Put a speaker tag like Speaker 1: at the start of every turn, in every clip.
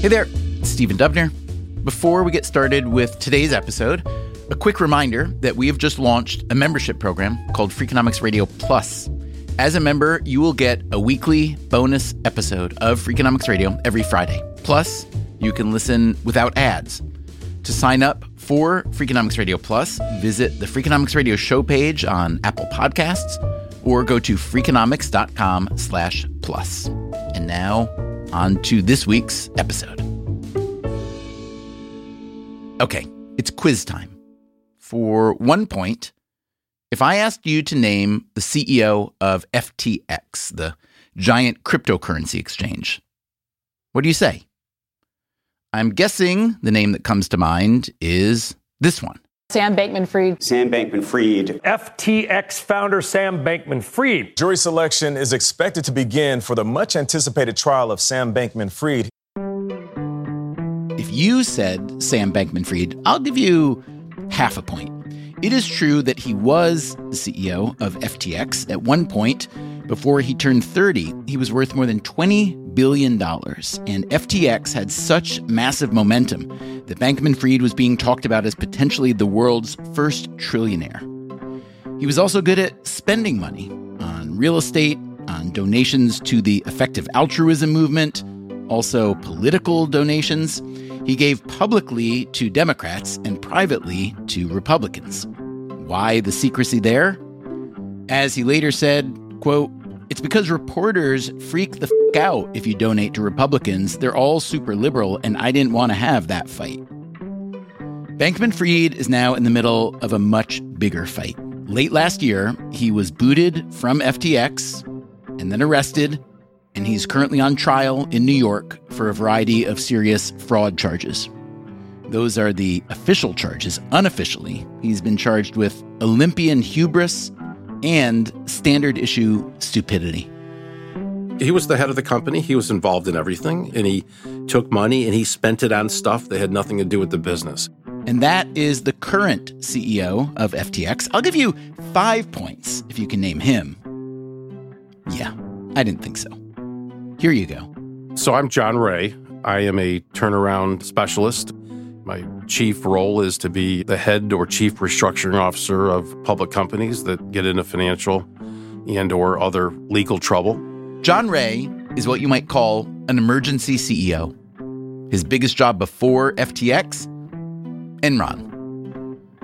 Speaker 1: Hey there, Stephen Dubner. Before we get started with today's episode, a quick reminder that we have just launched a membership program called Freakonomics Radio Plus. As a member, you will get a weekly bonus episode of Freakonomics Radio every Friday. Plus, you can listen without ads. To sign up for Freakonomics Radio Plus, visit the Freakonomics Radio show page on Apple Podcasts or go to freakonomics.com slash plus. And now, on to this week's episode. Okay, it's quiz time. For one point, if I asked you to name the CEO of FTX, the giant cryptocurrency exchange, what do you say? I'm guessing the name that comes to mind is this one.
Speaker 2: Sam Bankman Fried.
Speaker 3: Sam Bankman Fried.
Speaker 4: FTX founder Sam Bankman Fried.
Speaker 5: Jury selection is expected to begin for the much anticipated trial of Sam Bankman Fried.
Speaker 1: If you said Sam Bankman Fried, I'll give you half a point. It is true that he was the CEO of FTX at one point. Before he turned 30, he was worth more than $20 billion. And FTX had such massive momentum that Bankman Fried was being talked about as potentially the world's first trillionaire. He was also good at spending money on real estate, on donations to the effective altruism movement, also political donations. He gave publicly to Democrats and privately to Republicans. Why the secrecy there? As he later said, quote, it's because reporters freak the f out if you donate to Republicans. They're all super liberal, and I didn't want to have that fight. Bankman Fried is now in the middle of a much bigger fight. Late last year, he was booted from FTX and then arrested, and he's currently on trial in New York for a variety of serious fraud charges. Those are the official charges. Unofficially, he's been charged with Olympian hubris and standard issue stupidity.
Speaker 6: He was the head of the company. He was involved in everything, and he took money and he spent it on stuff that had nothing to do with the business.
Speaker 1: And that is the current CEO of FTX. I'll give you five points if you can name him. Yeah, I didn't think so. Here you go.
Speaker 6: So I'm John Ray. I am a turnaround specialist. My chief role is to be the head or chief restructuring officer of public companies that get into financial and or other legal trouble.
Speaker 1: John Ray is what you might call an emergency CEO. His biggest job before FTX, Enron.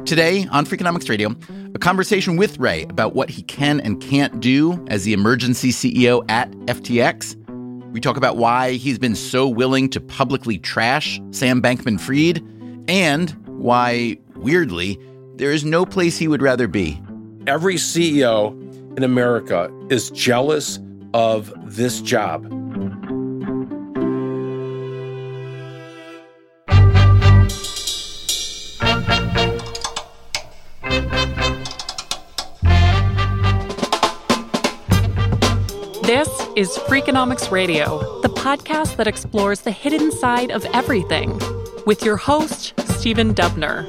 Speaker 1: Today on Freakonomics Radio, a conversation with Ray about what he can and can't do as the emergency CEO at FTX. We talk about why he's been so willing to publicly trash Sam Bankman Fried and why, weirdly, there is no place he would rather be.
Speaker 6: Every CEO in America is jealous of this job.
Speaker 7: Is Freakonomics Radio, the podcast that explores the hidden side of everything, with your host, Stephen Dubner.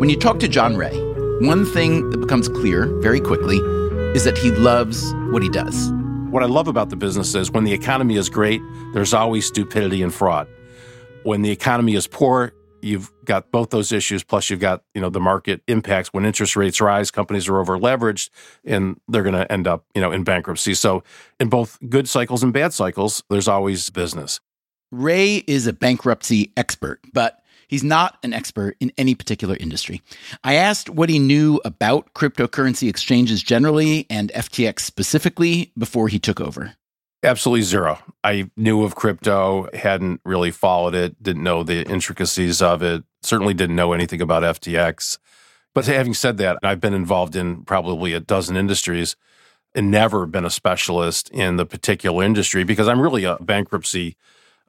Speaker 1: When you talk to John Ray, one thing that becomes clear very quickly is that he loves what he does.
Speaker 6: What I love about the business is when the economy is great, there's always stupidity and fraud. When the economy is poor, you've got both those issues plus you've got you know the market impacts. When interest rates rise companies are over leveraged and they're going to end up you know in bankruptcy. So in both good cycles and bad cycles there's always business.
Speaker 1: Ray is a bankruptcy expert but he's not an expert in any particular industry. I asked what he knew about cryptocurrency exchanges generally and ftx specifically before he took over
Speaker 6: Absolutely zero. I knew of crypto, hadn't really followed it, didn't know the intricacies of it, certainly didn't know anything about FTX. But having said that, I've been involved in probably a dozen industries and never been a specialist in the particular industry because I'm really a bankruptcy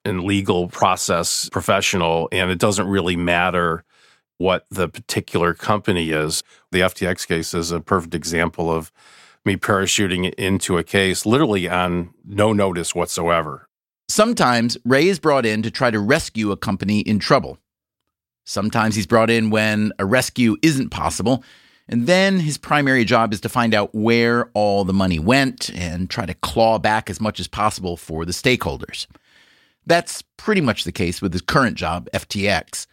Speaker 6: and legal process professional, and it doesn't really matter what the particular company is. The FTX case is a perfect example of me parachuting into a case literally on no notice whatsoever.
Speaker 1: Sometimes Ray is brought in to try to rescue a company in trouble. Sometimes he's brought in when a rescue isn't possible. And then his primary job is to find out where all the money went and try to claw back as much as possible for the stakeholders. That's pretty much the case with his current job, FTX.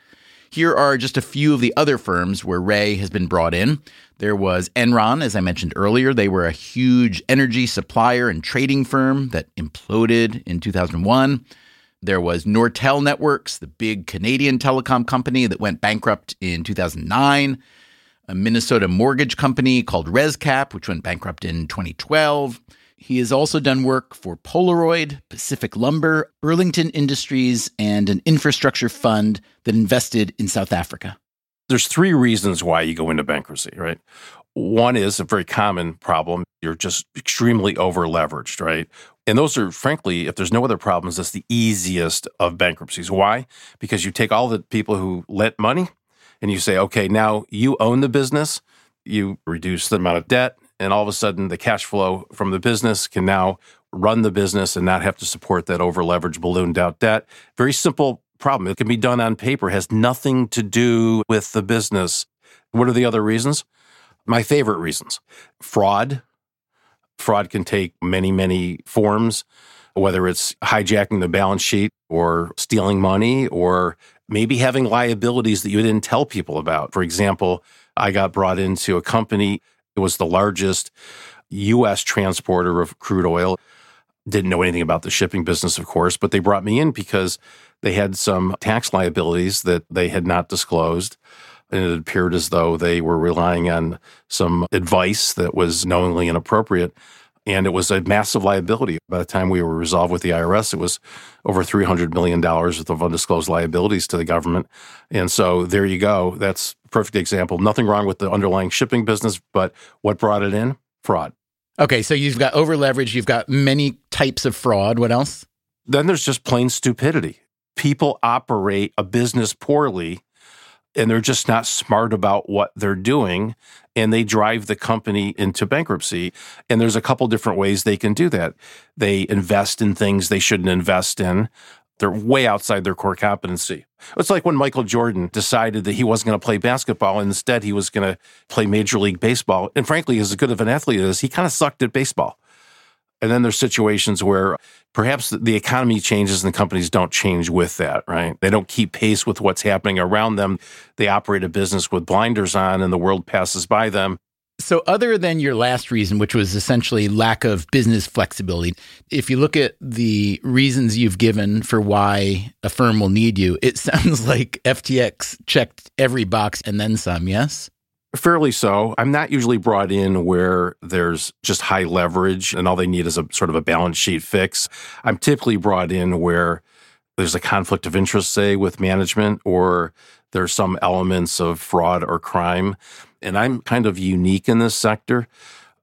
Speaker 1: Here are just a few of the other firms where Ray has been brought in. There was Enron, as I mentioned earlier. They were a huge energy supplier and trading firm that imploded in 2001. There was Nortel Networks, the big Canadian telecom company that went bankrupt in 2009. A Minnesota mortgage company called ResCap, which went bankrupt in 2012. He has also done work for Polaroid, Pacific Lumber, Burlington Industries, and an infrastructure fund that invested in South Africa.
Speaker 6: There's three reasons why you go into bankruptcy, right? One is a very common problem. You're just extremely over leveraged, right? And those are, frankly, if there's no other problems, that's the easiest of bankruptcies. Why? Because you take all the people who lent money and you say, okay, now you own the business, you reduce the amount of debt, and all of a sudden the cash flow from the business can now run the business and not have to support that over leveraged ballooned out debt. Very simple problem. It can be done on paper, has nothing to do with the business. What are the other reasons? My favorite reasons fraud. Fraud can take many, many forms, whether it's hijacking the balance sheet or stealing money or maybe having liabilities that you didn't tell people about. For example, I got brought into a company it was the largest U.S. transporter of crude oil. Didn't know anything about the shipping business, of course, but they brought me in because they had some tax liabilities that they had not disclosed. And it appeared as though they were relying on some advice that was knowingly inappropriate. And it was a massive liability. By the time we were resolved with the IRS, it was over $300 million worth of undisclosed liabilities to the government. And so there you go. That's perfect example. Nothing wrong with the underlying shipping business, but what brought it in? Fraud.
Speaker 1: Okay, so you've got over leverage, you've got many types of fraud. What else?
Speaker 6: Then there's just plain stupidity. People operate a business poorly and they're just not smart about what they're doing and they drive the company into bankruptcy and there's a couple different ways they can do that they invest in things they shouldn't invest in they're way outside their core competency it's like when michael jordan decided that he wasn't going to play basketball and instead he was going to play major league baseball and frankly as good of an athlete as he kind of sucked at baseball and then there's situations where perhaps the economy changes and the companies don't change with that, right? They don't keep pace with what's happening around them. They operate a business with blinders on and the world passes by them.
Speaker 1: So, other than your last reason, which was essentially lack of business flexibility, if you look at the reasons you've given for why a firm will need you, it sounds like FTX checked every box and then some, yes?
Speaker 6: Fairly so. I'm not usually brought in where there's just high leverage and all they need is a sort of a balance sheet fix. I'm typically brought in where there's a conflict of interest, say, with management, or there's some elements of fraud or crime. And I'm kind of unique in this sector.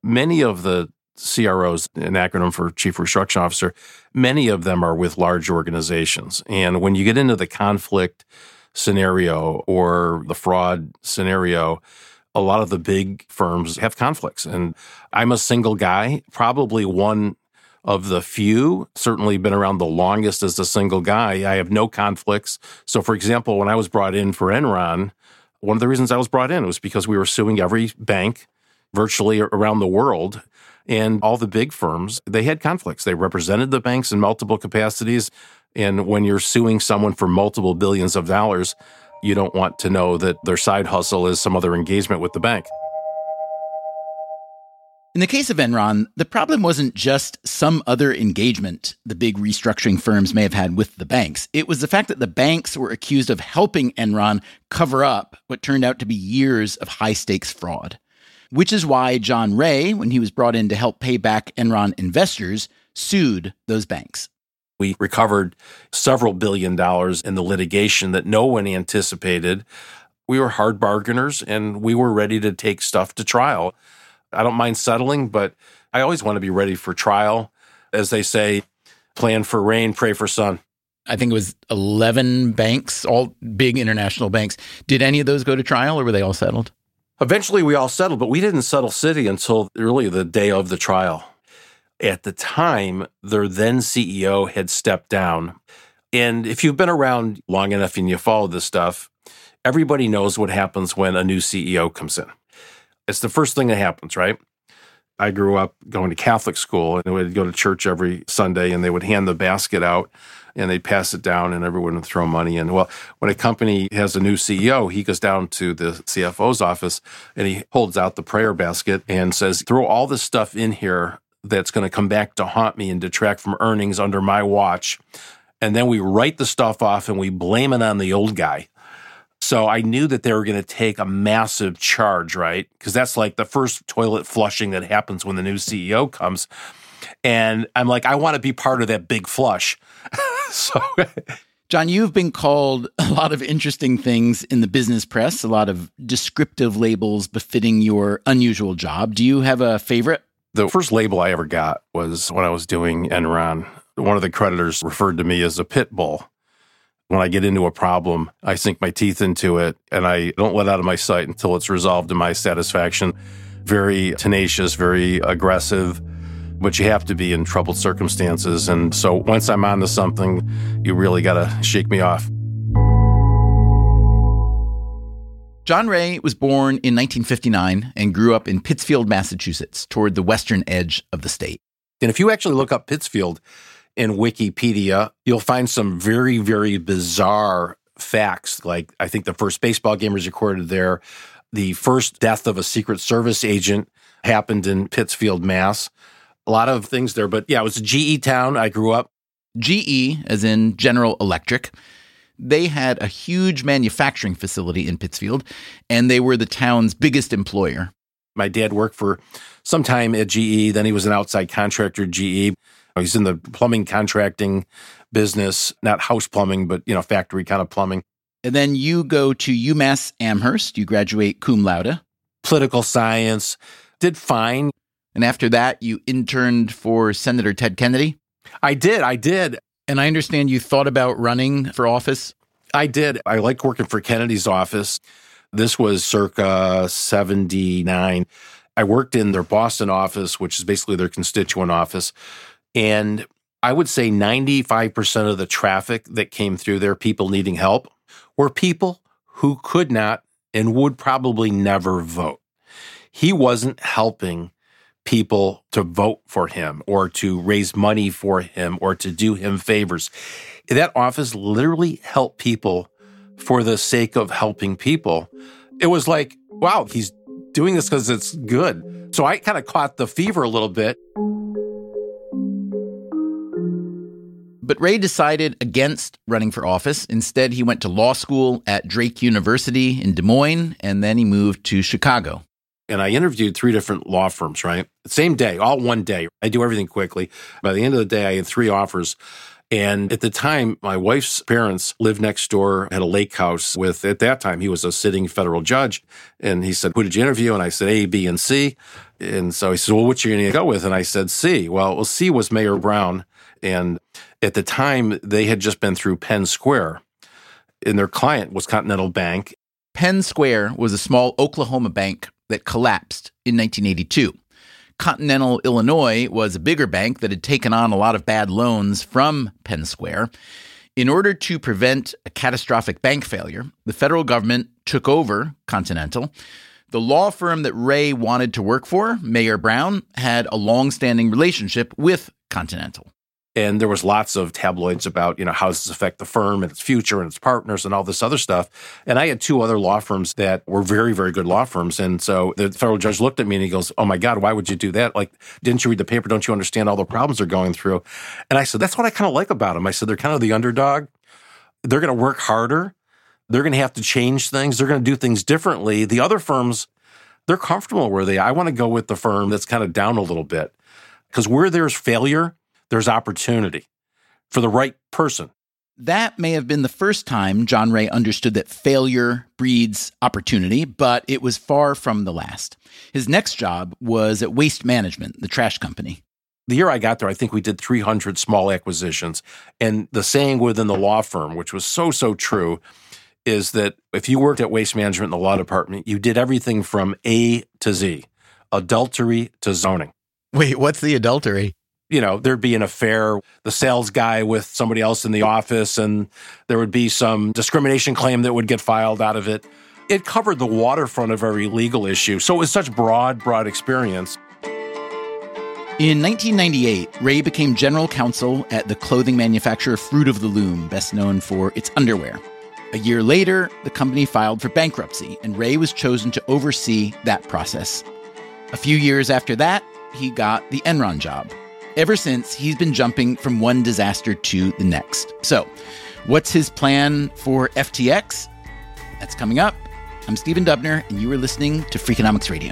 Speaker 6: Many of the CROs, an acronym for Chief Restructuring Officer, many of them are with large organizations. And when you get into the conflict scenario or the fraud scenario, a lot of the big firms have conflicts. And I'm a single guy, probably one of the few, certainly been around the longest as a single guy. I have no conflicts. So, for example, when I was brought in for Enron, one of the reasons I was brought in was because we were suing every bank virtually around the world. And all the big firms, they had conflicts. They represented the banks in multiple capacities. And when you're suing someone for multiple billions of dollars, you don't want to know that their side hustle is some other engagement with the bank.
Speaker 1: In the case of Enron, the problem wasn't just some other engagement the big restructuring firms may have had with the banks. It was the fact that the banks were accused of helping Enron cover up what turned out to be years of high stakes fraud. Which is why John Ray, when he was brought in to help pay back Enron investors, sued those banks.
Speaker 6: We recovered several billion dollars in the litigation that no one anticipated. We were hard bargainers and we were ready to take stuff to trial. I don't mind settling, but I always want to be ready for trial. As they say, plan for rain, pray for sun.
Speaker 1: I think it was 11 banks, all big international banks. Did any of those go to trial or were they all settled?
Speaker 6: Eventually, we all settled, but we didn't settle Citi until really the day of the trial. At the time, their then CEO had stepped down. And if you've been around long enough and you follow this stuff, everybody knows what happens when a new CEO comes in. It's the first thing that happens, right? I grew up going to Catholic school and we'd go to church every Sunday and they would hand the basket out and they'd pass it down and everyone would throw money in. Well, when a company has a new CEO, he goes down to the CFO's office and he holds out the prayer basket and says, throw all this stuff in here that's going to come back to haunt me and detract from earnings under my watch. And then we write the stuff off and we blame it on the old guy. So I knew that they were going to take a massive charge, right? Because that's like the first toilet flushing that happens when the new CEO comes. And I'm like, I want to be part of that big flush. so.
Speaker 1: John, you've been called a lot of interesting things in the business press, a lot of descriptive labels befitting your unusual job. Do you have a favorite?
Speaker 6: The first label I ever got was when I was doing Enron. One of the creditors referred to me as a pit bull. When I get into a problem, I sink my teeth into it and I don't let out of my sight until it's resolved to my satisfaction. Very tenacious, very aggressive, but you have to be in troubled circumstances. And so once I'm onto something, you really got to shake me off.
Speaker 1: John Ray was born in 1959 and grew up in Pittsfield, Massachusetts, toward the western edge of the state.
Speaker 6: And if you actually look up Pittsfield, in Wikipedia, you'll find some very, very bizarre facts. Like, I think the first baseball game was recorded there. The first death of a Secret Service agent happened in Pittsfield, Mass. A lot of things there, but yeah, it was a GE town. I grew up.
Speaker 1: GE, as in General Electric, they had a huge manufacturing facility in Pittsfield, and they were the town's biggest employer.
Speaker 6: My dad worked for some time at GE, then he was an outside contractor at GE. Oh, he's in the plumbing contracting business, not house plumbing, but you know, factory kind of plumbing.
Speaker 1: And then you go to UMass Amherst. You graduate cum laude.
Speaker 6: Political science. Did fine.
Speaker 1: And after that, you interned for Senator Ted Kennedy.
Speaker 6: I did. I did.
Speaker 1: And I understand you thought about running for office.
Speaker 6: I did. I liked working for Kennedy's office. This was circa 79. I worked in their Boston office, which is basically their constituent office. And I would say 95% of the traffic that came through there, people needing help, were people who could not and would probably never vote. He wasn't helping people to vote for him or to raise money for him or to do him favors. That office literally helped people for the sake of helping people. It was like, wow, he's doing this because it's good. So I kind of caught the fever a little bit.
Speaker 1: But Ray decided against running for office. Instead, he went to law school at Drake University in Des Moines, and then he moved to Chicago.
Speaker 6: And I interviewed three different law firms, right? Same day, all one day. I do everything quickly. By the end of the day, I had three offers. And at the time, my wife's parents lived next door, had a lake house with, at that time, he was a sitting federal judge. And he said, Who did you interview? And I said, A, B, and C. And so he said, Well, what you going to go with? And I said, C. Well, well, C was Mayer Brown. And at the time, they had just been through Penn Square, and their client was Continental Bank.
Speaker 1: Penn Square was a small Oklahoma bank that collapsed in 1982. Continental Illinois was a bigger bank that had taken on a lot of bad loans from Penn Square. In order to prevent a catastrophic bank failure, the federal government took over Continental. The law firm that Ray wanted to work for, Mayer Brown, had a long standing relationship with Continental.
Speaker 6: And there was lots of tabloids about you know how does this affect the firm and its future and its partners and all this other stuff. And i had two other law firms that were very very good law firms. And so the federal judge looked at me and he goes oh my god why would you do that? Like didn't you read the paper? Don't you understand all the problems they're going through? And i said that's what i kind of like about them i said they're kind of the underdog. They're going to work harder. They're going to have to change things. They're going to do things differently. The other firms they're comfortable where they i want to go with the firm that's kind of down a little bit because where there's failure there's opportunity for the right person.
Speaker 1: That may have been the first time John Ray understood that failure breeds opportunity, but it was far from the last. His next job was at Waste Management, the trash company.
Speaker 6: The year I got there, I think we did 300 small acquisitions. And the saying within the law firm, which was so, so true, is that if you worked at Waste Management in the law department, you did everything from A to Z, adultery to zoning.
Speaker 1: Wait, what's the adultery?
Speaker 6: You know, there'd be an affair, the sales guy with somebody else in the office, and there would be some discrimination claim that would get filed out of it. It covered the waterfront of every legal issue. So it was such broad, broad experience.
Speaker 1: In 1998, Ray became general counsel at the clothing manufacturer Fruit of the Loom, best known for its underwear. A year later, the company filed for bankruptcy, and Ray was chosen to oversee that process. A few years after that, he got the Enron job, Ever since, he's been jumping from one disaster to the next. So, what's his plan for FTX? That's coming up. I'm Stephen Dubner, and you are listening to Freakonomics Radio.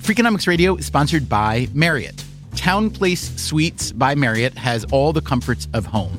Speaker 1: Freakonomics Radio is sponsored by Marriott. TownePlace Suites by Marriott has all the comforts of home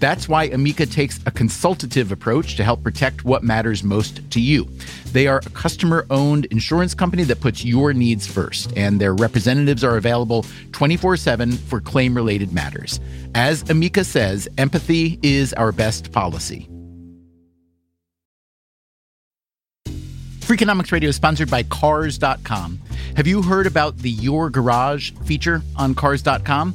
Speaker 1: That's why Amica takes a consultative approach to help protect what matters most to you. They are a customer owned insurance company that puts your needs first, and their representatives are available 24 7 for claim related matters. As Amica says, empathy is our best policy. Freakonomics Radio is sponsored by Cars.com. Have you heard about the Your Garage feature on Cars.com?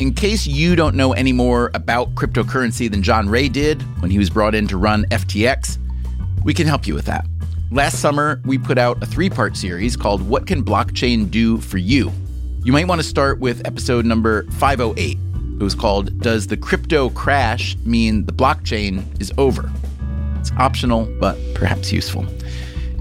Speaker 1: In case you don't know any more about cryptocurrency than John Ray did when he was brought in to run FTX, we can help you with that. Last summer, we put out a three part series called What Can Blockchain Do for You? You might want to start with episode number 508. It was called Does the Crypto Crash Mean the Blockchain is Over? It's optional, but perhaps useful.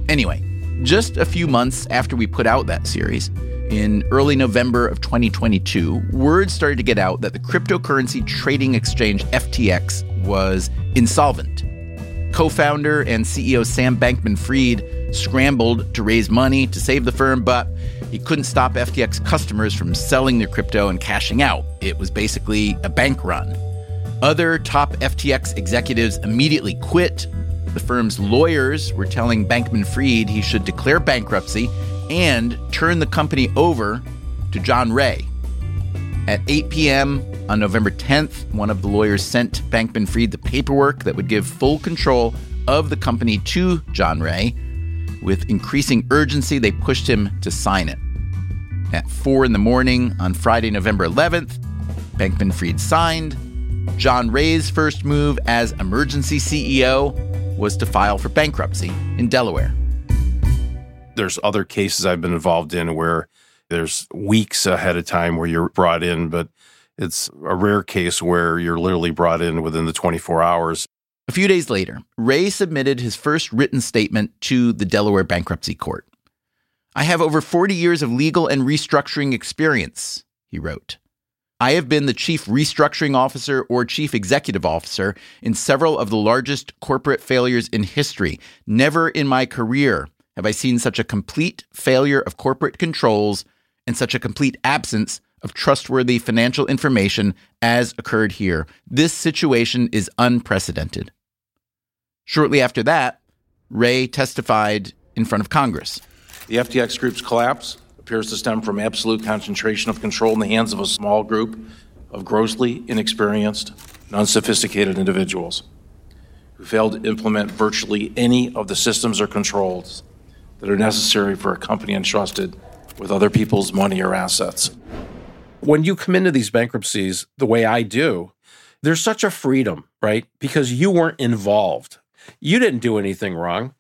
Speaker 1: Anyway, just a few months after we put out that series, in early November of 2022, word started to get out that the cryptocurrency trading exchange FTX was insolvent. Co founder and CEO Sam Bankman Fried scrambled to raise money to save the firm, but he couldn't stop FTX customers from selling their crypto and cashing out. It was basically a bank run. Other top FTX executives immediately quit. The firm's lawyers were telling Bankman Fried he should declare bankruptcy and turn the company over to John Ray. At 8 p.m. on November 10th, one of the lawyers sent Bankman Fried the paperwork that would give full control of the company to John Ray. With increasing urgency, they pushed him to sign it. At 4 in the morning on Friday, November 11th, Bankman Fried signed. John Ray's first move as emergency CEO was to file for bankruptcy in Delaware
Speaker 6: there's other cases I've been involved in where There's weeks ahead of time where you're brought in, but it's a rare case where you're literally brought in within the 24 hours.
Speaker 1: A few days later, Ray submitted his first written statement to the Delaware Bankruptcy Court. I have over 40 years of legal and restructuring experience, he wrote. I have been the chief restructuring officer or chief executive officer in several of the largest corporate failures in history. Never in my career have I seen such a complete failure of corporate controls and such a complete absence of trustworthy financial information as occurred here. This situation is unprecedented. Shortly after that, Ray testified in front of Congress.
Speaker 2: The FTX Group's collapse appears to stem from absolute concentration of control in the hands of a small group of grossly inexperienced and unsophisticated individuals who failed to implement virtually any of the systems or controls that are necessary for a company entrusted with other people's money or assets.
Speaker 6: When you come into these bankruptcies the way I do, there's such a freedom, right? Because you weren't involved. You didn't do anything wrong.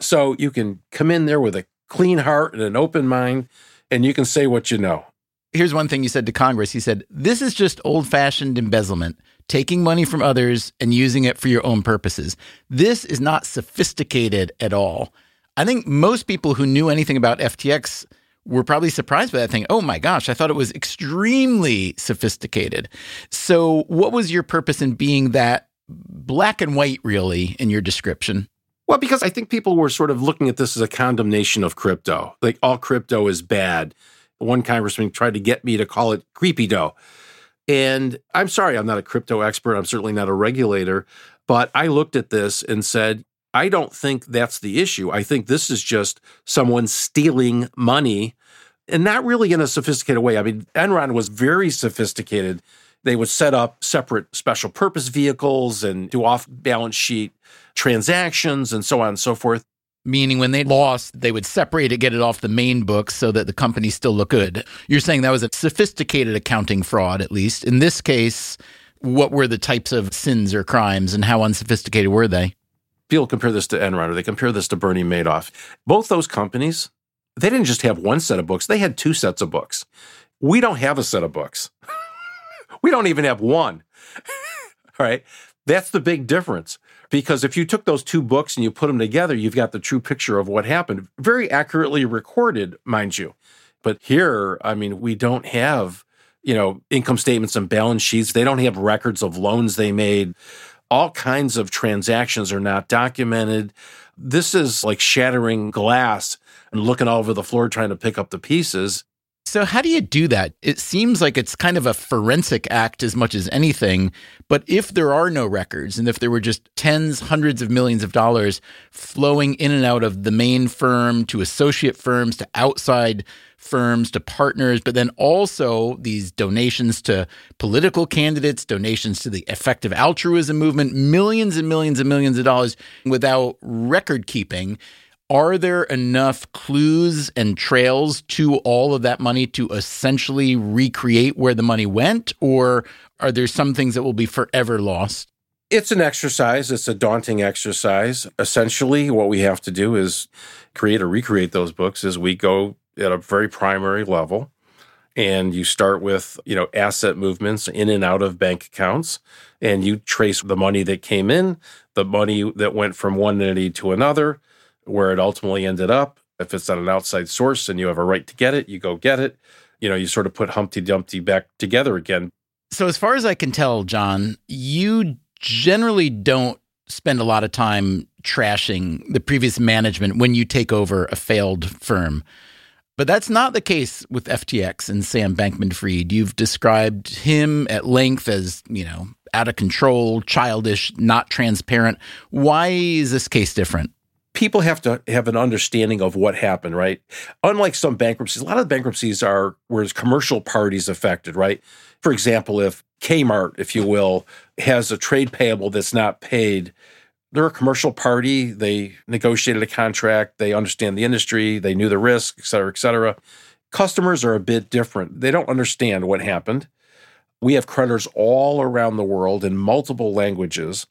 Speaker 6: So you can come in there with a clean heart and an open mind, and you can say what you know.
Speaker 1: Here's one thing you said to Congress. He said, This is just old fashioned embezzlement, taking money from others and using it for your own purposes. This is not sophisticated at all. I think most people who knew anything about FTX were probably surprised by that thing. Oh my gosh, I thought it was extremely sophisticated. So, what was your purpose in being that black and white, really, in your description?
Speaker 6: Well, because I think people were sort of looking at this as a condemnation of crypto. Like all crypto is bad. One congressman tried to get me to call it creepy dough. And I'm sorry, I'm not a crypto expert. I'm certainly not a regulator. But I looked at this and said, I don't think that's the issue. I think this is just someone stealing money and not really in a sophisticated way. I mean, Enron was very sophisticated. They would set up separate special purpose vehicles and do off balance sheet transactions and so on and so forth.
Speaker 1: Meaning, when they lost, they would separate it, get it off the main books so that the company still look good. You're saying that was a sophisticated accounting fraud, at least. In this case, what were the types of sins or crimes and how unsophisticated were they?
Speaker 6: People compare this to Enron or they compare this to Bernie Madoff. Both those companies, they didn't just have one set of books, they had two sets of books. We don't have a set of books. we don't even have one. All right. That's the big difference. Because if you took those two books and you put them together, you've got the true picture of what happened, very accurately recorded, mind you. But here, I mean, we don't have, you know, income statements and balance sheets. They don't have records of loans they made. All kinds of transactions are not documented. This is like shattering glass and looking all over the floor trying to pick up the pieces.
Speaker 1: So, how do you do that? It seems like it's kind of a forensic act as much as anything. But if there are no records and if there were just tens, hundreds of millions of dollars flowing in and out of the main firm to associate firms to outside firms to partners, but then also these donations to political candidates, donations to the effective altruism movement, millions and millions and millions of dollars without record keeping are there enough clues and trails to all of that money to essentially recreate where the money went? Or are there some things that will be forever lost?
Speaker 6: It's an exercise. It's a daunting exercise. Essentially, what we have to do is create or recreate those books as we go at a very primary level. And you start with, you know, asset movements in and out of bank accounts, and you trace the money that came in, the money that went from one entity to another, where it ultimately ended up. If it's at an outside source and you have a right to get it, you go get it. You know, you sort of put Humpty Dumpty back together again.
Speaker 1: So, as far as I can tell, John, you generally don't spend a lot of time trashing the previous management when you take over a failed firm. But that's not the case with FTX and Sam Bankman Fried. You've described him at length as, you know, out of control, childish, not transparent. Why is this case different?
Speaker 6: People have to have an understanding of what happened, right? Unlike some bankruptcies, a lot of bankruptcies are where commercial parties affected, right? For example, if Kmart, if you will, has a trade payable that's not paid, they're a commercial party. They negotiated a contract. They understand the industry. They knew the risk, et cetera, et cetera. Customers are a bit different. They don't understand what happened. We have creditors all around the world in multiple languages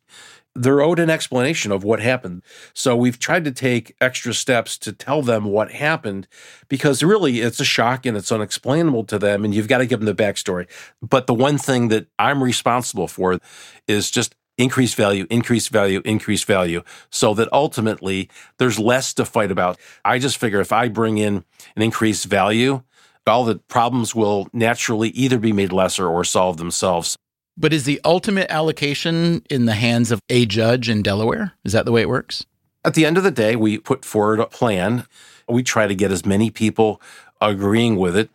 Speaker 6: they're owed an explanation of what happened. So we've tried to take extra steps to tell them what happened because really it's a shock and it's unexplainable to them, and you've got to give them the backstory. But the one thing that I'm responsible for is just increase value, increase value, increase value, so that ultimately there's less to fight about. I just figure if I bring in an increased value, all the problems will naturally either be made lesser or solve themselves.
Speaker 1: But is the ultimate allocation in the hands of a judge in Delaware? Is that the way it works?
Speaker 6: At the end of the day, we put forward a plan. We try to get as many people agreeing with it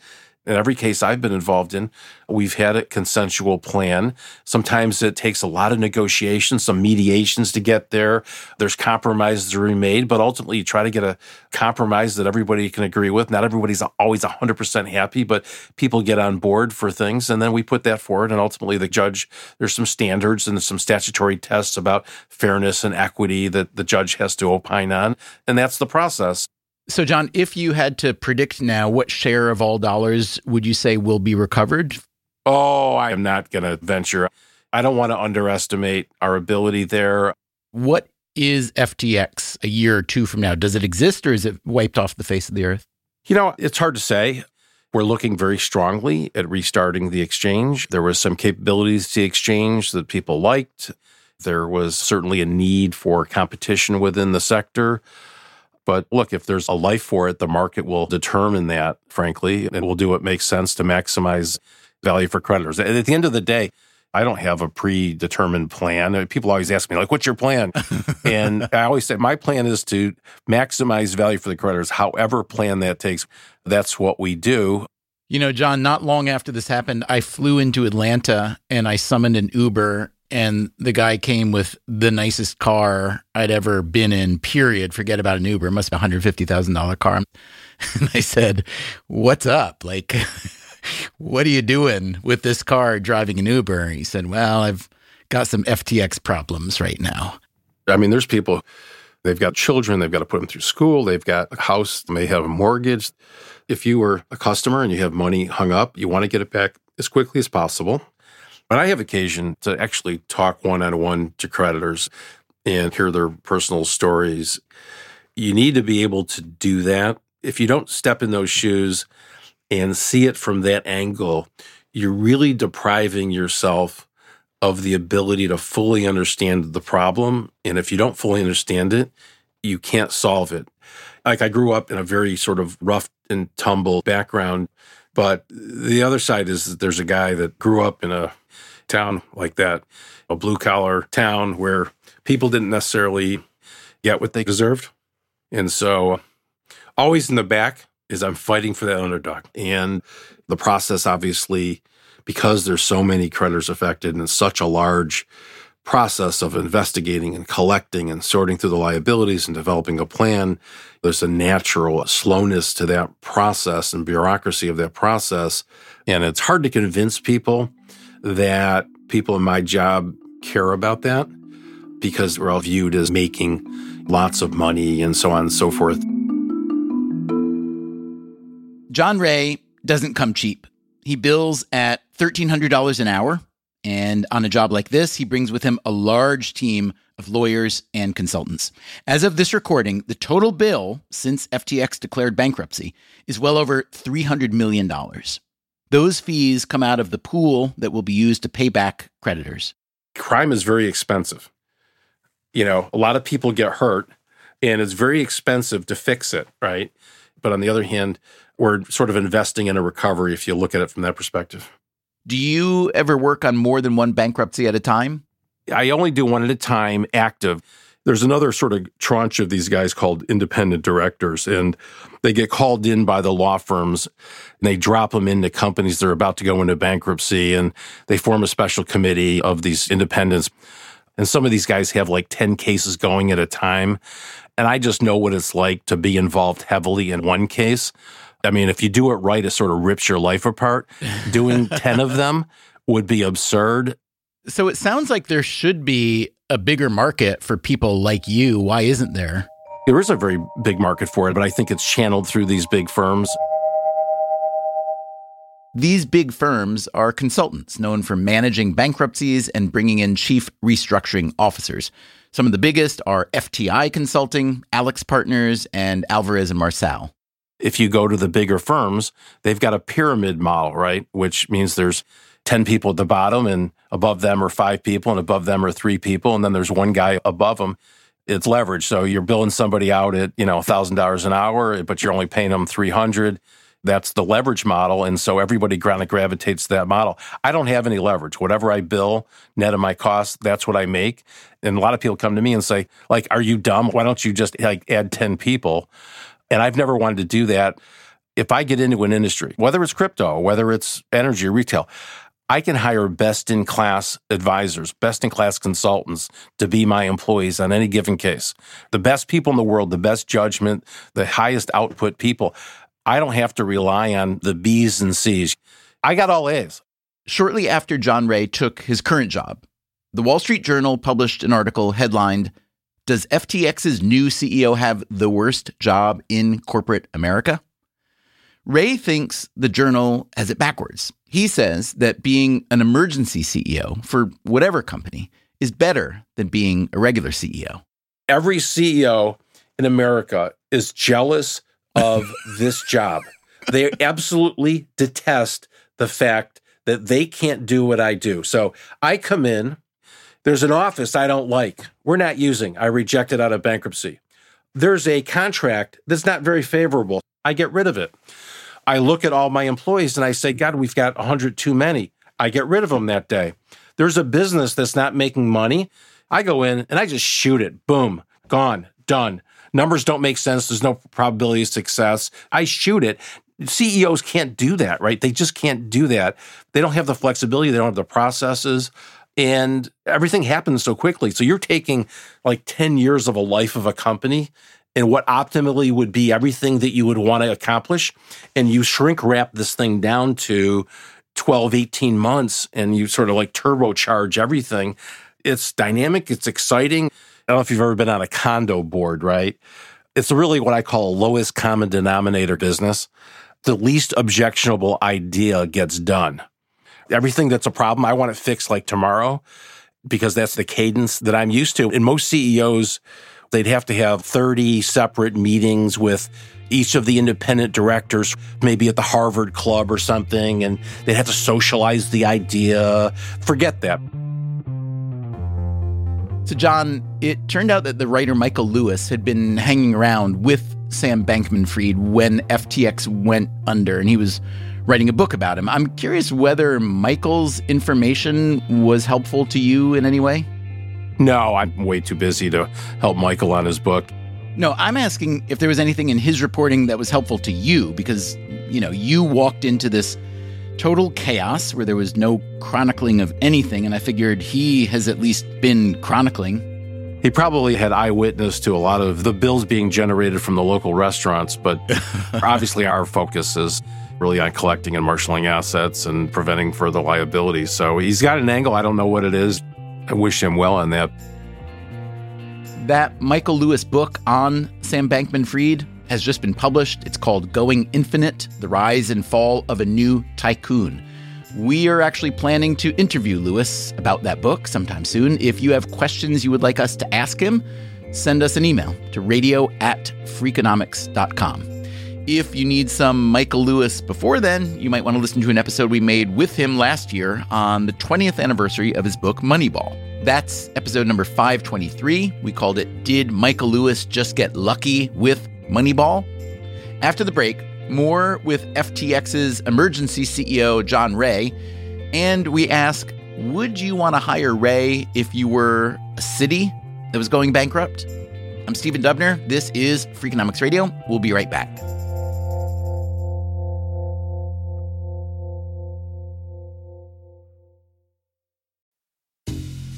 Speaker 6: in every case I've been involved in, we've had a consensual plan. Sometimes it takes a lot of negotiations, some mediations to get there. There's compromises to be made, but ultimately you try to get a compromise that everybody can agree with. Not everybody's always 100% happy, but people get on board for things. And then we put that forward. And ultimately the judge, there's some standards and some statutory tests about fairness and equity that the judge has to opine on. And that's the process.
Speaker 1: So, John, if you had to predict now, what share of all dollars would you say will be recovered?
Speaker 6: Oh, I am not going to venture. I don't want to underestimate our ability there.
Speaker 1: What is FTX a year or two from now? Does it exist or is it wiped off the face of the earth?
Speaker 6: You know, it's hard to say. We're looking very strongly at restarting the exchange. There was some capabilities to the exchange that people liked. There was certainly a need for competition within the sector. But look, if there's a life for it, the market will determine that, frankly, and will do what makes sense to maximize value for creditors. At the end of the day, I don't have a predetermined plan. Uh, people always ask me, like, what's your plan? and I always say, my plan is to maximize value for the creditors, however plan that takes. That's what we do.
Speaker 1: You know, John, not long after this happened, I flew into Atlanta and I summoned an Uber and the guy came with the nicest car I'd ever been in, period. Forget about an Uber. It must be a $150,000 car. And I said, What's up? Like, what are you doing with this car driving an Uber? He said, Well, I've got some FTX problems right now.
Speaker 6: I mean, there's people, they've got children, they've got to put them through school, they've got a house, they may have a mortgage. If you were a customer and you have money hung up, you want to get it back as quickly as possible. But I have occasion to actually talk one on one to creditors and hear their personal stories. You need to be able to do that. If you don't step in those shoes and see it from that angle, you're really depriving yourself of the ability to fully understand the problem. And if you don't fully understand it, you can't solve it. Like I grew up in a very sort of rough and tumble background. But the other side is that there's a guy that grew up in a town like that, a blue collar town where people didn't necessarily get what they deserved. And so, always in the back is I'm fighting for that underdog. And the process, obviously, because there's so many creditors affected and such a large process of investigating and collecting and sorting through the liabilities and developing a plan, there's a natural slowness to that process and bureaucracy of that process. And it's hard to convince people that people in my job care about that because we're all viewed as making lots of money and so on and so forth.
Speaker 1: John Ray doesn't come cheap. He bills at $1,300 an hour. And on a job like this, he brings with him a large team of lawyers and consultants. As of this recording, the total bill since FTX declared bankruptcy is well over $300 million. Those fees come out of the pool that will be used to pay back creditors.
Speaker 6: Crime is very expensive. You know, a lot of people get hurt and it's very expensive to fix it, right? But on the other hand, we're sort of investing in a recovery if you look at it from that perspective.
Speaker 1: Do you ever work on more than one bankruptcy at a time?
Speaker 6: I only do one at a time, active. There's another sort of tranche of these guys called independent directors, and they get called in by the law firms and they drop them into companies that are about to go into bankruptcy and they form a special committee of these independents. And some of these guys have like 10 cases going at a time. And I just know what it's like to be involved heavily in one case. I mean, if you do it right, it sort of rips your life apart. Doing 10 of them would be absurd.
Speaker 1: So it sounds like there should be a bigger market for people like you. Why isn't there?
Speaker 6: There is a very big market for it, but I think it's channeled through these big firms.
Speaker 1: These big firms are consultants known for managing bankruptcies and bringing in chief restructuring officers. Some of the biggest are FTI Consulting, AlixPartners, and Alvarez and Marsal.
Speaker 6: If you go to the bigger firms, they've got a pyramid model, right? Which means there's 10 people at the bottom and above them are five people and above them are three people. And then there's one guy above them. It's leverage. So you're billing somebody out at, you know, $1,000 an hour, but you're only paying them 300 that's the leverage model. And so everybody kind of gravitates to that model. I don't have any leverage. Whatever I bill, net of my costs, that's what I make. And a lot of people come to me and say, like, are you dumb? Why don't you just like add 10 people? And I've never wanted to do that. If I get into an industry, whether it's crypto, whether it's energy or retail, I can hire best in class advisors, best in class consultants to be my employees on any given case. The best people in the world, the best judgment, the highest output people. I don't have to rely on the B's and C's. I got all A's.
Speaker 1: Shortly after John Ray took his current job, the Wall Street Journal published an article headlined, Does FTX's new CEO have the worst job in corporate America? Ray thinks the journal has it backwards. He says that being an emergency CEO for whatever company is better than being a regular CEO.
Speaker 6: Every CEO in America is jealous of this job. They absolutely detest the fact that they can't do what I do. So I come in, there's an office I don't like. We're not using. I reject it out of bankruptcy. There's a contract that's not very favorable. I get rid of it. I look at all my employees and I say, God, we've got 100 too many. I get rid of them that day. There's a business that's not making money. I go in and I just shoot it. Boom, gone, done. Numbers don't make sense. There's no probability of success. I shoot it. CEOs can't do that, right? They just can't do that. They don't have the flexibility, they don't have the processes, and everything happens so quickly. So you're taking like 10 years of a life of a company and what optimally would be everything that you would want to accomplish, and you shrink wrap this thing down to 12, 18 months, and you sort of like turbocharge everything. It's dynamic, it's exciting. I don't know if you've ever been on a condo board, right? It's really what I call a lowest common denominator business. The least objectionable idea gets done. Everything that's a problem, I want it fixed like tomorrow because that's the cadence that I'm used to. And most CEOs, they'd have to have 30 separate meetings with each of the independent directors, maybe at the Harvard Club or something, and they'd have to socialize the idea. Forget that.
Speaker 1: So, John, it turned out that the writer Michael Lewis had been hanging around with Sam Bankman Fried when FTX went under, and he was writing a book about him. I'm curious whether Michael's information was helpful to you in any way?
Speaker 6: No, I'm way too busy to help Michael on his book.
Speaker 1: No, I'm asking if there was anything in his reporting that was helpful to you because, you know, you walked into this total chaos where there was no chronicling of anything, and I figured he has at least been chronicling.
Speaker 6: He probably had eyewitness to a lot of the bills being generated from the local restaurants, but obviously our focus is really on collecting and marshaling assets and preventing further liability. So he's got an angle. I don't know what it is. I wish him well on that.
Speaker 1: That Michael Lewis book on Sam Bankman Fried has just been published. It's called Going Infinite The Rise and Fall of a New Tycoon. We are actually planning to interview Lewis about that book sometime soon. If you have questions you would like us to ask him, send us an email to radio at freakonomics.com. If you need some Michael Lewis before then, you might want to listen to an episode we made with him last year on the 20th anniversary of his book Moneyball. That's episode number 523. We called it Did Michael Lewis Just Get Lucky with Moneyball. After the break, more with FTX's emergency CEO, John Ray. And we ask Would you want to hire Ray if you were a city that was going bankrupt? I'm Stephen Dubner. This is Freakonomics Radio. We'll be right back.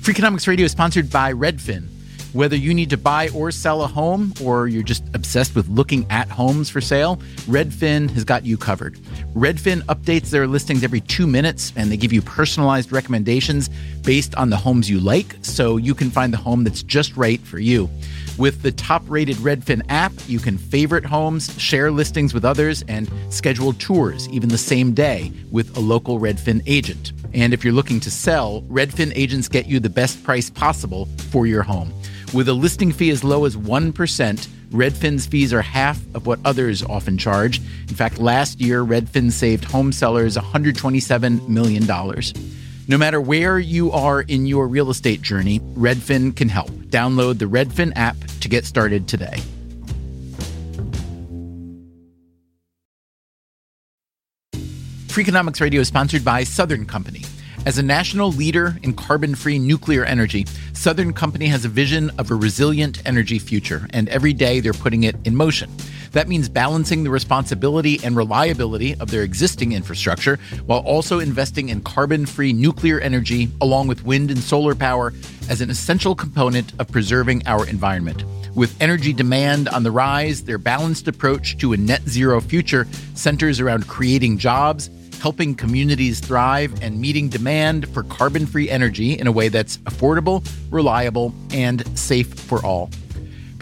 Speaker 1: Freakonomics Radio is sponsored by Redfin. Whether you need to buy or sell a home, or you're just obsessed with looking at homes for sale, Redfin has got you covered. Redfin updates their listings every two minutes, and they give you personalized recommendations based on the homes you like, so you can find the home that's just right for you. With the top rated Redfin app, you can favorite homes, share listings with others, and schedule tours even the same day with a local Redfin agent. And if you're looking to sell, Redfin agents get you the best price possible for your home. With a listing fee as low as 1%, Redfin's fees are half of what others often charge. In fact, last year, Redfin saved home sellers $127 million. No matter where you are in your real estate journey, Redfin can help. Download the Redfin app to get started today. Freakonomics Radio is sponsored by Southern Company. As a national leader in carbon free nuclear energy, Southern Company has a vision of a resilient energy future, and every day they're putting it in motion. That means balancing the responsibility and reliability of their existing infrastructure while also investing in carbon free nuclear energy along with wind and solar power as an essential component of preserving our environment. With energy demand on the rise, their balanced approach to a net zero future centers around creating jobs, helping communities thrive, and meeting demand for carbon free energy in a way that's affordable, reliable, and safe for all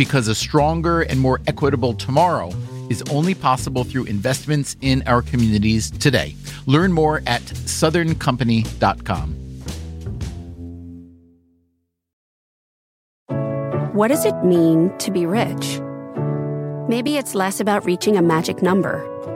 Speaker 1: because a stronger and more equitable tomorrow is only possible through investments in our communities today. Learn more at southerncompany.com.
Speaker 3: What does it mean to be rich? Maybe it's less about reaching a magic number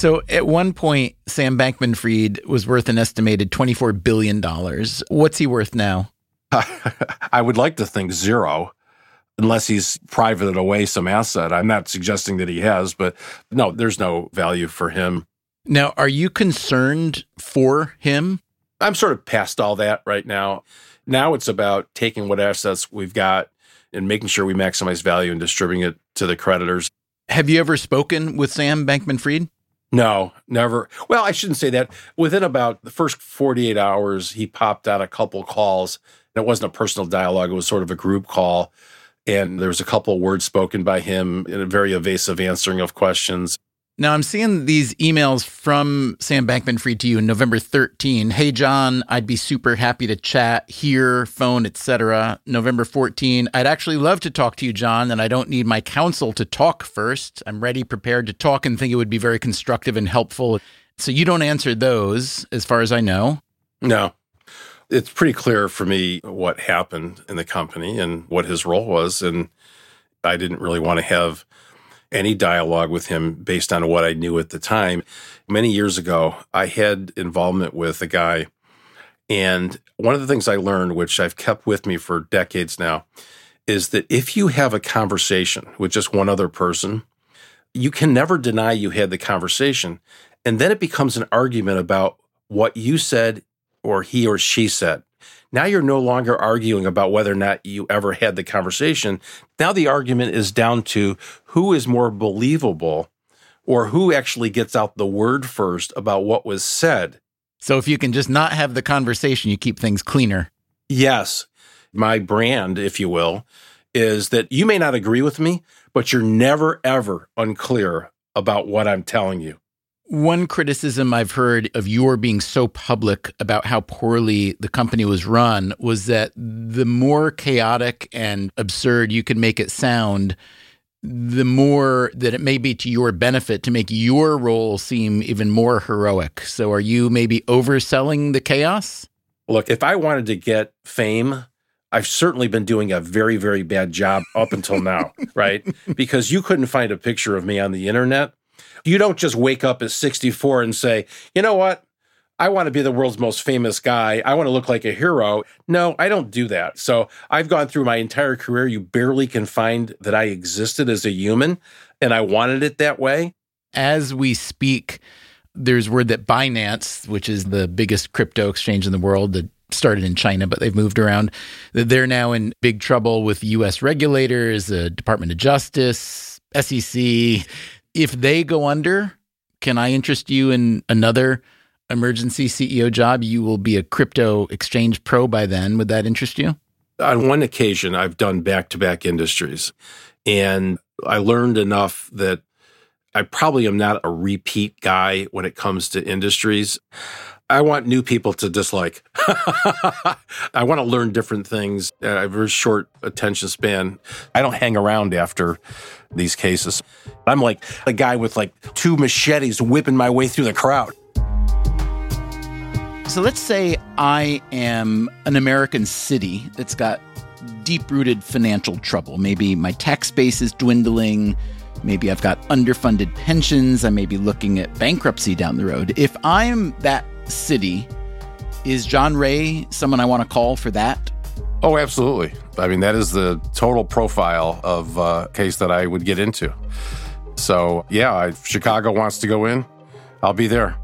Speaker 1: So at one point, Sam Bankman Fried was worth an estimated $24 billion. What's he worth now?
Speaker 6: I would like to think zero, unless he's privated away some asset. I'm not suggesting that he has, but no, there's no value for him.
Speaker 1: Now, are you concerned for him?
Speaker 6: I'm sort of past all that right now. Now it's about taking what assets we've got and making sure we maximize value and distributing it to the creditors.
Speaker 1: Have you ever spoken with Sam Bankman Fried?
Speaker 6: No, never. Well, I shouldn't say that. Within about the first 48 hours, he popped out a couple calls And it wasn't a personal dialogue, it was sort of a group call. And there was a couple words spoken by him in a very evasive answering of questions.
Speaker 1: Now I'm seeing these emails from Sam Bankman Fried to you in November 13. Hey John, I'd be super happy to chat here, phone, etc. November 14. I'd actually love to talk to you, John, and I don't need my counsel to talk first. I'm ready, prepared to talk and think it would be very constructive and helpful. So you don't answer those as far as I know.
Speaker 6: No it's pretty clear for me what happened in the company and what his role was. And I didn't really want to have any dialogue with him based on what I knew at the time. Many years ago, I had involvement with a guy. And one of the things I learned, which I've kept with me for decades now, is that if you have a conversation with just one other person, you can never deny you had the conversation. And then it becomes an argument about what you said or he or she said. Now you're no longer arguing about whether or not you ever had the conversation. Now the argument is down to who is more believable or who actually gets out the word first about what was said.
Speaker 1: So if you can just not have the conversation, you keep things cleaner.
Speaker 6: Yes. My brand, if you will, is that you may not agree with me, but you're never, ever unclear about what I'm telling you.
Speaker 1: One criticism I've heard of your being so public about how poorly the company was run was that the more chaotic and absurd you can make it sound, the more that it may be to your benefit to make your role seem even more heroic. So, are you maybe overselling the chaos?
Speaker 6: Look, if I wanted to get fame, I've certainly been doing a very, very bad job up until now, right? Because you couldn't find a picture of me on the internet you don't just wake up at 64 and say, you know what? I want to be the world's most famous guy. I want to look like a hero. No, I don't do that. So I've gone through my entire career. You barely can find that I existed as a human and I wanted it that way.
Speaker 1: As we speak, there's word that Binance, which is the biggest crypto exchange in the world, that started in China, but they've moved around. That they're now in big trouble with US regulators, the Department of Justice, SEC, if they go under, can I interest you in another emergency CEO job? You will be a crypto exchange pro by then. Would that interest you?
Speaker 6: On one occasion, I've done back to back industries, and I learned enough that I probably am not a repeat guy when it comes to industries. I want new people to dislike. I want to learn different things. I have a very short attention span. I don't hang around after these cases. I'm like a guy with like two machetes whipping my way through the crowd.
Speaker 1: So let's say I am an American city that's got deep rooted financial trouble. Maybe my tax base is dwindling. Maybe I've got underfunded pensions. I may be looking at bankruptcy down the road. If I'm that city, is John Ray someone I want to call for that?
Speaker 6: Oh, absolutely. I mean, that is the total profile of a uh, case that I would get into. So, yeah, if Chicago wants to go in, I'll be there.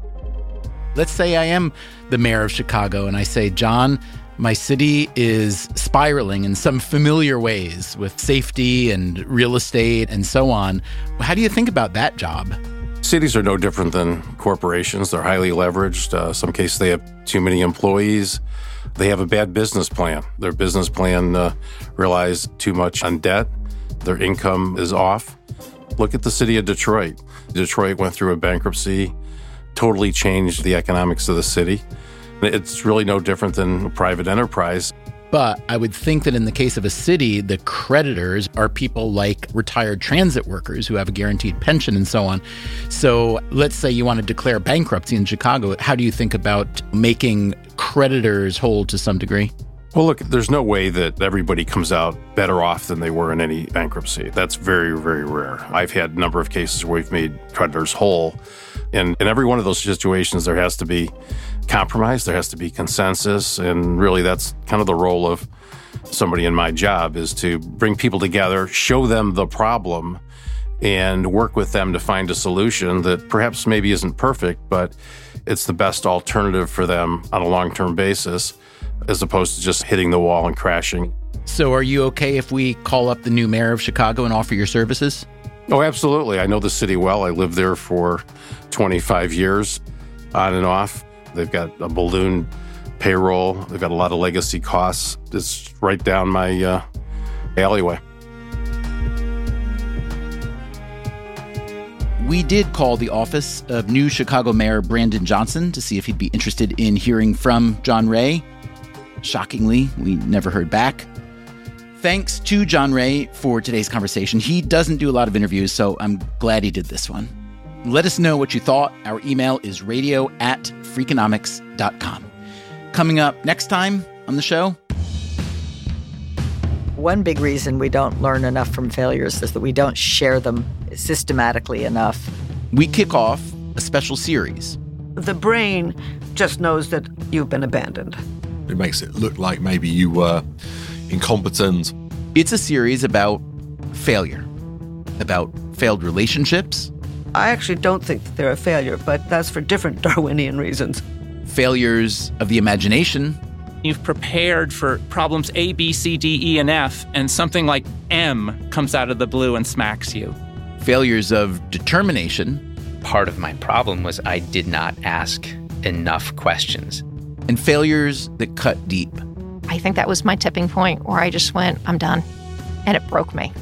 Speaker 1: Let's say I am the mayor of Chicago and I say, John, my city is spiraling in some familiar ways with safety and real estate and so on. How do you think about that job?
Speaker 6: Cities are no different than corporations. They're highly leveraged. Uh, some cases they have too many employees. They have a bad business plan. Their business plan uh, relies too much on debt. Their income is off. Look at the city of Detroit. Detroit went through a bankruptcy totally changed the economics of the city. It's really no different than private enterprise.
Speaker 1: But I would think that in the case of a city, the creditors are people like retired transit workers who have a guaranteed pension and so on. So let's say you want to declare bankruptcy in Chicago. How do you think about making creditors whole to some degree?
Speaker 6: Well, look, there's no way that everybody comes out better off than they were in any bankruptcy. That's very, very rare. I've had a number of cases where we've made creditors whole and in every one of those situations, there has to be compromise, there has to be consensus. And really, that's kind of the role of somebody in my job is to bring people together, show them the problem, and work with them to find a solution that perhaps maybe isn't perfect, but it's the best alternative for them on a long term basis, as opposed to just hitting the wall and crashing.
Speaker 1: So, are you okay if we call up the new mayor of Chicago and offer your services?
Speaker 6: Oh, absolutely. I know the city well. I lived there for 25 years on and off. They've got a balloon payroll, they've got a lot of legacy costs. It's right down my uh, alleyway.
Speaker 1: We did call the office of new Chicago Mayor Brandon Johnson to see if he'd be interested in hearing from John Ray. Shockingly, we never heard back. Thanks to John Ray for today's conversation. He doesn't do a lot of interviews, so I'm glad he did this one. Let us know what you thought. Our email is radio at freakonomics.com. Coming up next time on the show.
Speaker 8: One big reason we don't learn enough from failures is that we don't share them systematically enough.
Speaker 1: We kick off a special series.
Speaker 9: The brain just knows that you've been abandoned.
Speaker 10: It makes it look like maybe you were incompetent.
Speaker 1: It's a series about failure, about failed relationships,
Speaker 9: I actually don't think that they're a failure, but that's for different Darwinian reasons.
Speaker 1: Failures of the imagination.
Speaker 11: You've prepared for problems A, B, C, D, E, and F, and something like M comes out of the blue and smacks you.
Speaker 1: Failures of determination.
Speaker 12: Part of my problem was I did not ask enough questions.
Speaker 1: And failures that cut deep.
Speaker 13: I think that was my tipping point where I just went, I'm done. And it broke me.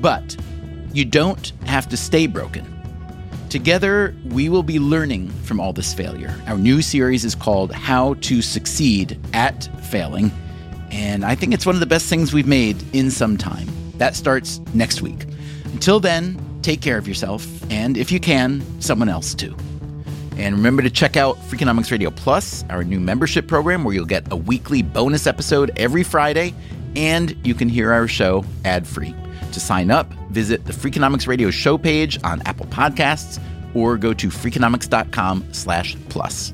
Speaker 1: But you don't have to stay broken. Together, we will be learning from all this failure. Our new series is called How to Succeed at Failing. And I think it's one of the best things we've made in some time. That starts next week. Until then, take care of yourself, and if you can, someone else too. And remember to check out Freakonomics Radio Plus, our new membership program where you'll get a weekly bonus episode every Friday, and you can hear our show ad free. To sign up, visit the Freakonomics Radio show page on Apple Podcasts or go to freakonomics.com slash plus.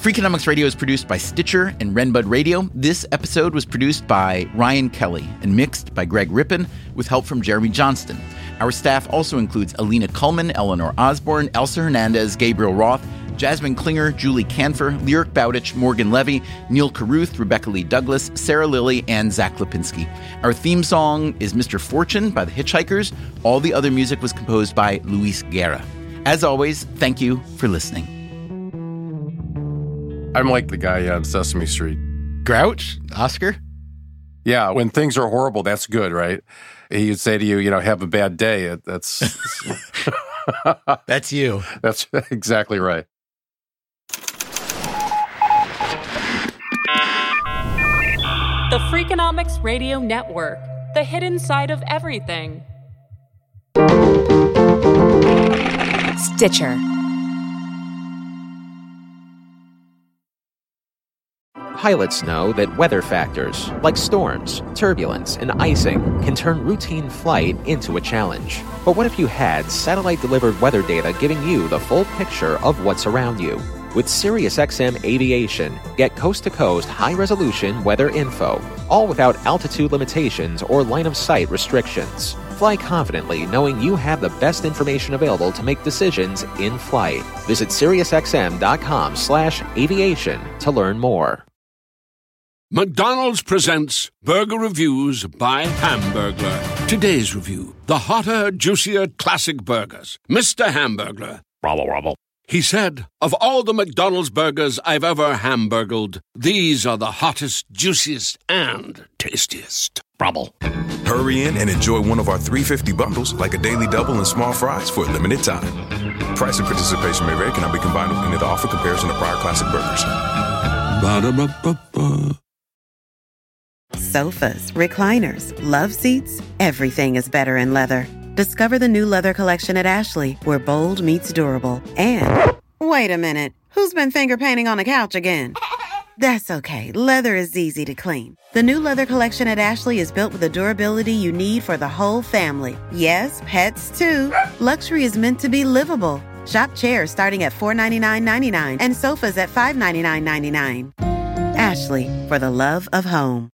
Speaker 1: Freakonomics Radio is produced by Stitcher and Renbud Radio. This episode was produced by Ryan Kelly and mixed by Greg Rippin with help from Jeremy Johnston. Our staff also includes Alina Kullman, Eleanor Osborne, Elsa Hernandez, Gabriel Roth, Jasmine Klinger, Julie Kanfer, Lyric Bowditch, Morgan Levy, Neil Carruth, Rebecca Lee Douglas, Sarah Lilly, and Zach Lipinski. Our theme song is Mr. Fortune by the Hitchhikers. All the other music was composed by Luis Guerra. As always, thank you for listening.
Speaker 6: I'm like the guy on Sesame Street.
Speaker 1: Grouch? Oscar?
Speaker 6: Yeah, when things are horrible, that's good, right? He'd say to you, you know, have a bad day. That's
Speaker 1: that's you.
Speaker 6: That's exactly right.
Speaker 7: The Freakonomics Radio Network, the hidden side of everything.
Speaker 14: Stitcher.
Speaker 15: Pilots know that weather factors, like storms, turbulence, and icing, can turn routine flight into a challenge. But what if you had satellite delivered weather data giving you the full picture of what's around you? With SiriusXM Aviation, get coast to coast high resolution weather info, all without altitude limitations or line of sight restrictions. Fly confidently knowing you have the best information available to make decisions in flight. Visit SiriusXM.com slash aviation to learn more.
Speaker 16: McDonald's presents Burger Reviews by Hamburglar. Today's review the hotter, juicier classic burgers. Mr. Hamburglar. Rubble, rubble. He said, Of all the McDonald's burgers I've ever hamburgled, these are the hottest, juiciest, and tastiest. Rubble.
Speaker 17: Hurry in and enjoy one of our 350 bundles, like a daily double and small fries, for a limited time. Price and participation may vary, cannot be combined with any other offer comparison to prior classic burgers.
Speaker 16: Ba-da-ba-ba-ba.
Speaker 18: Sofas, recliners, love seats, everything is better in leather. Discover the new leather collection at Ashley, where bold meets durable. And wait a minute, who's been finger painting on the couch again? That's okay, leather is easy to clean. The new leather collection at Ashley is built with the durability you need for the whole family. Yes, pets too. Luxury is meant to be livable. Shop chairs starting at $499.99 and sofas at $599.99. Ashley, for the love of home.